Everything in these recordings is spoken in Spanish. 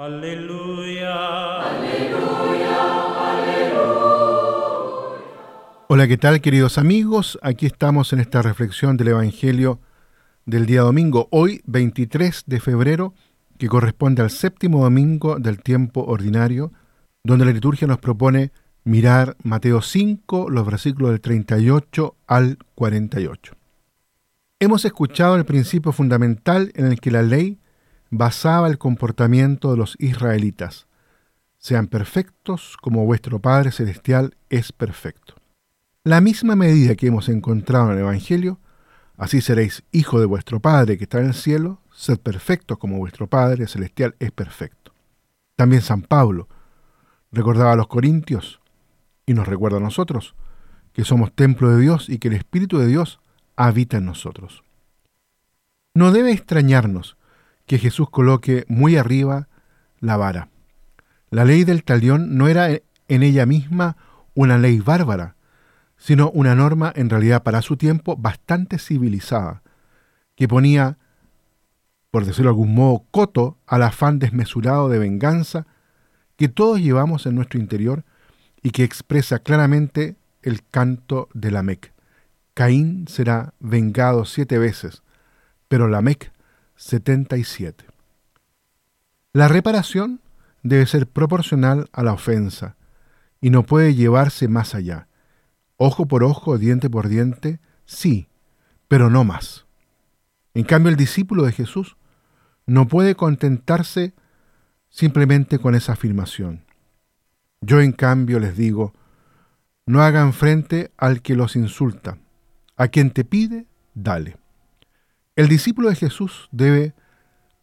Aleluya. Hola, ¿qué tal queridos amigos? Aquí estamos en esta reflexión del Evangelio del día domingo, hoy 23 de febrero, que corresponde al séptimo domingo del tiempo ordinario, donde la liturgia nos propone mirar Mateo 5, los versículos del 38 al 48. Hemos escuchado el principio fundamental en el que la ley basaba el comportamiento de los israelitas. Sean perfectos como vuestro Padre Celestial es perfecto. La misma medida que hemos encontrado en el Evangelio Así seréis hijo de vuestro Padre que está en el cielo, sed perfectos como vuestro Padre celestial es perfecto. También San Pablo recordaba a los corintios y nos recuerda a nosotros que somos templo de Dios y que el Espíritu de Dios habita en nosotros. No debe extrañarnos que Jesús coloque muy arriba la vara. La ley del talión no era en ella misma una ley bárbara, sino una norma en realidad para su tiempo bastante civilizada, que ponía, por decirlo de algún modo, coto al afán desmesurado de venganza que todos llevamos en nuestro interior y que expresa claramente el canto de Lamec. Caín será vengado siete veces, pero Lamec 77. La reparación debe ser proporcional a la ofensa y no puede llevarse más allá. Ojo por ojo, diente por diente, sí, pero no más. En cambio, el discípulo de Jesús no puede contentarse simplemente con esa afirmación. Yo en cambio les digo, no hagan frente al que los insulta. A quien te pide, dale. El discípulo de Jesús debe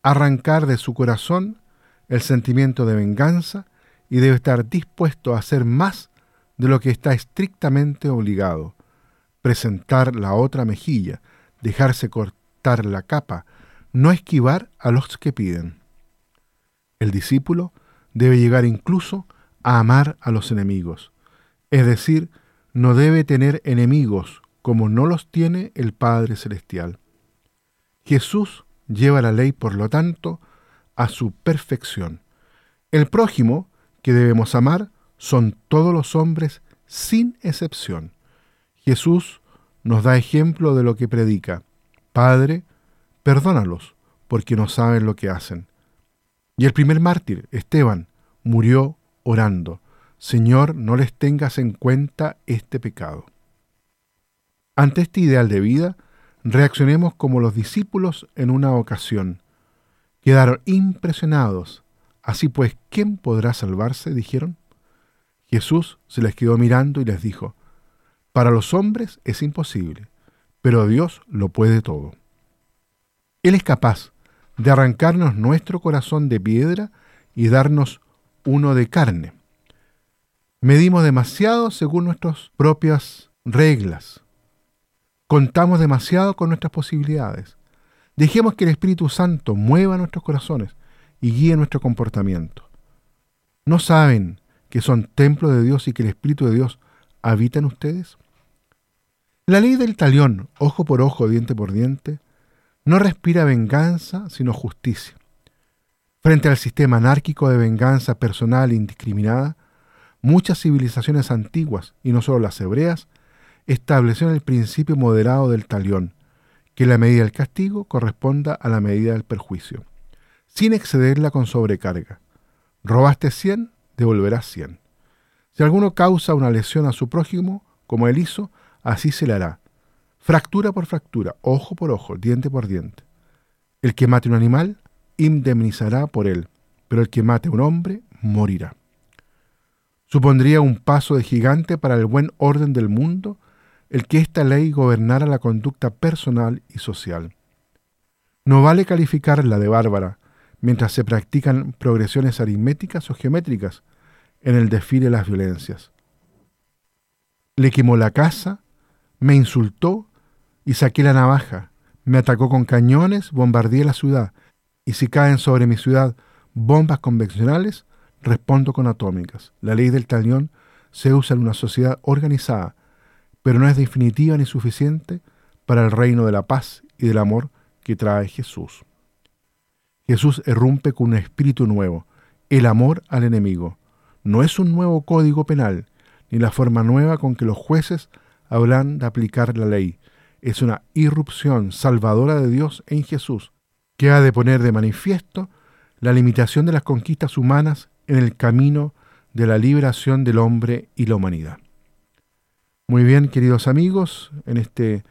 arrancar de su corazón el sentimiento de venganza y debe estar dispuesto a hacer más de lo que está estrictamente obligado, presentar la otra mejilla, dejarse cortar la capa, no esquivar a los que piden. El discípulo debe llegar incluso a amar a los enemigos, es decir, no debe tener enemigos como no los tiene el Padre Celestial. Jesús lleva la ley, por lo tanto, a su perfección. El prójimo que debemos amar son todos los hombres sin excepción. Jesús nos da ejemplo de lo que predica. Padre, perdónalos, porque no saben lo que hacen. Y el primer mártir, Esteban, murió orando. Señor, no les tengas en cuenta este pecado. Ante este ideal de vida, reaccionemos como los discípulos en una ocasión. Quedaron impresionados. Así pues, ¿quién podrá salvarse? dijeron. Jesús se les quedó mirando y les dijo, para los hombres es imposible, pero Dios lo puede todo. Él es capaz de arrancarnos nuestro corazón de piedra y darnos uno de carne. Medimos demasiado según nuestras propias reglas. Contamos demasiado con nuestras posibilidades. Dejemos que el Espíritu Santo mueva nuestros corazones y guíe nuestro comportamiento. ¿No saben que son templo de Dios y que el Espíritu de Dios habita en ustedes? La ley del talión, ojo por ojo, diente por diente, no respira venganza, sino justicia. Frente al sistema anárquico de venganza personal e indiscriminada, muchas civilizaciones antiguas, y no solo las hebreas, establecieron el principio moderado del talión, que la medida del castigo corresponda a la medida del perjuicio, sin excederla con sobrecarga. Robaste 100, devolverás cien. Si alguno causa una lesión a su prójimo, como él hizo, así se le hará. Fractura por fractura, ojo por ojo, diente por diente. El que mate un animal, indemnizará por él, pero el que mate a un hombre, morirá. Supondría un paso de gigante para el buen orden del mundo el que esta ley gobernara la conducta personal y social. No vale calificarla de bárbara, mientras se practican progresiones aritméticas o geométricas en el desfile de las violencias. Le quemó la casa, me insultó y saqué la navaja, me atacó con cañones, bombardeé la ciudad, y si caen sobre mi ciudad bombas convencionales, respondo con atómicas. La ley del talión se usa en una sociedad organizada, pero no es definitiva ni suficiente para el reino de la paz y del amor que trae Jesús. Jesús irrumpe con un espíritu nuevo el amor al enemigo. No es un nuevo código penal, ni la forma nueva con que los jueces hablan de aplicar la ley. Es una irrupción salvadora de Dios en Jesús, que ha de poner de manifiesto la limitación de las conquistas humanas en el camino de la liberación del hombre y la humanidad. Muy bien, queridos amigos, en este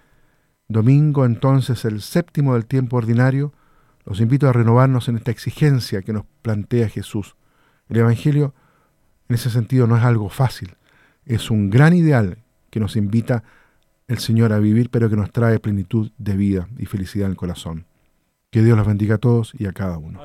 domingo entonces, el séptimo del tiempo ordinario, los invito a renovarnos en esta exigencia que nos plantea Jesús. El Evangelio, en ese sentido, no es algo fácil, es un gran ideal que nos invita el Señor a vivir, pero que nos trae plenitud de vida y felicidad en el corazón. Que Dios los bendiga a todos y a cada uno.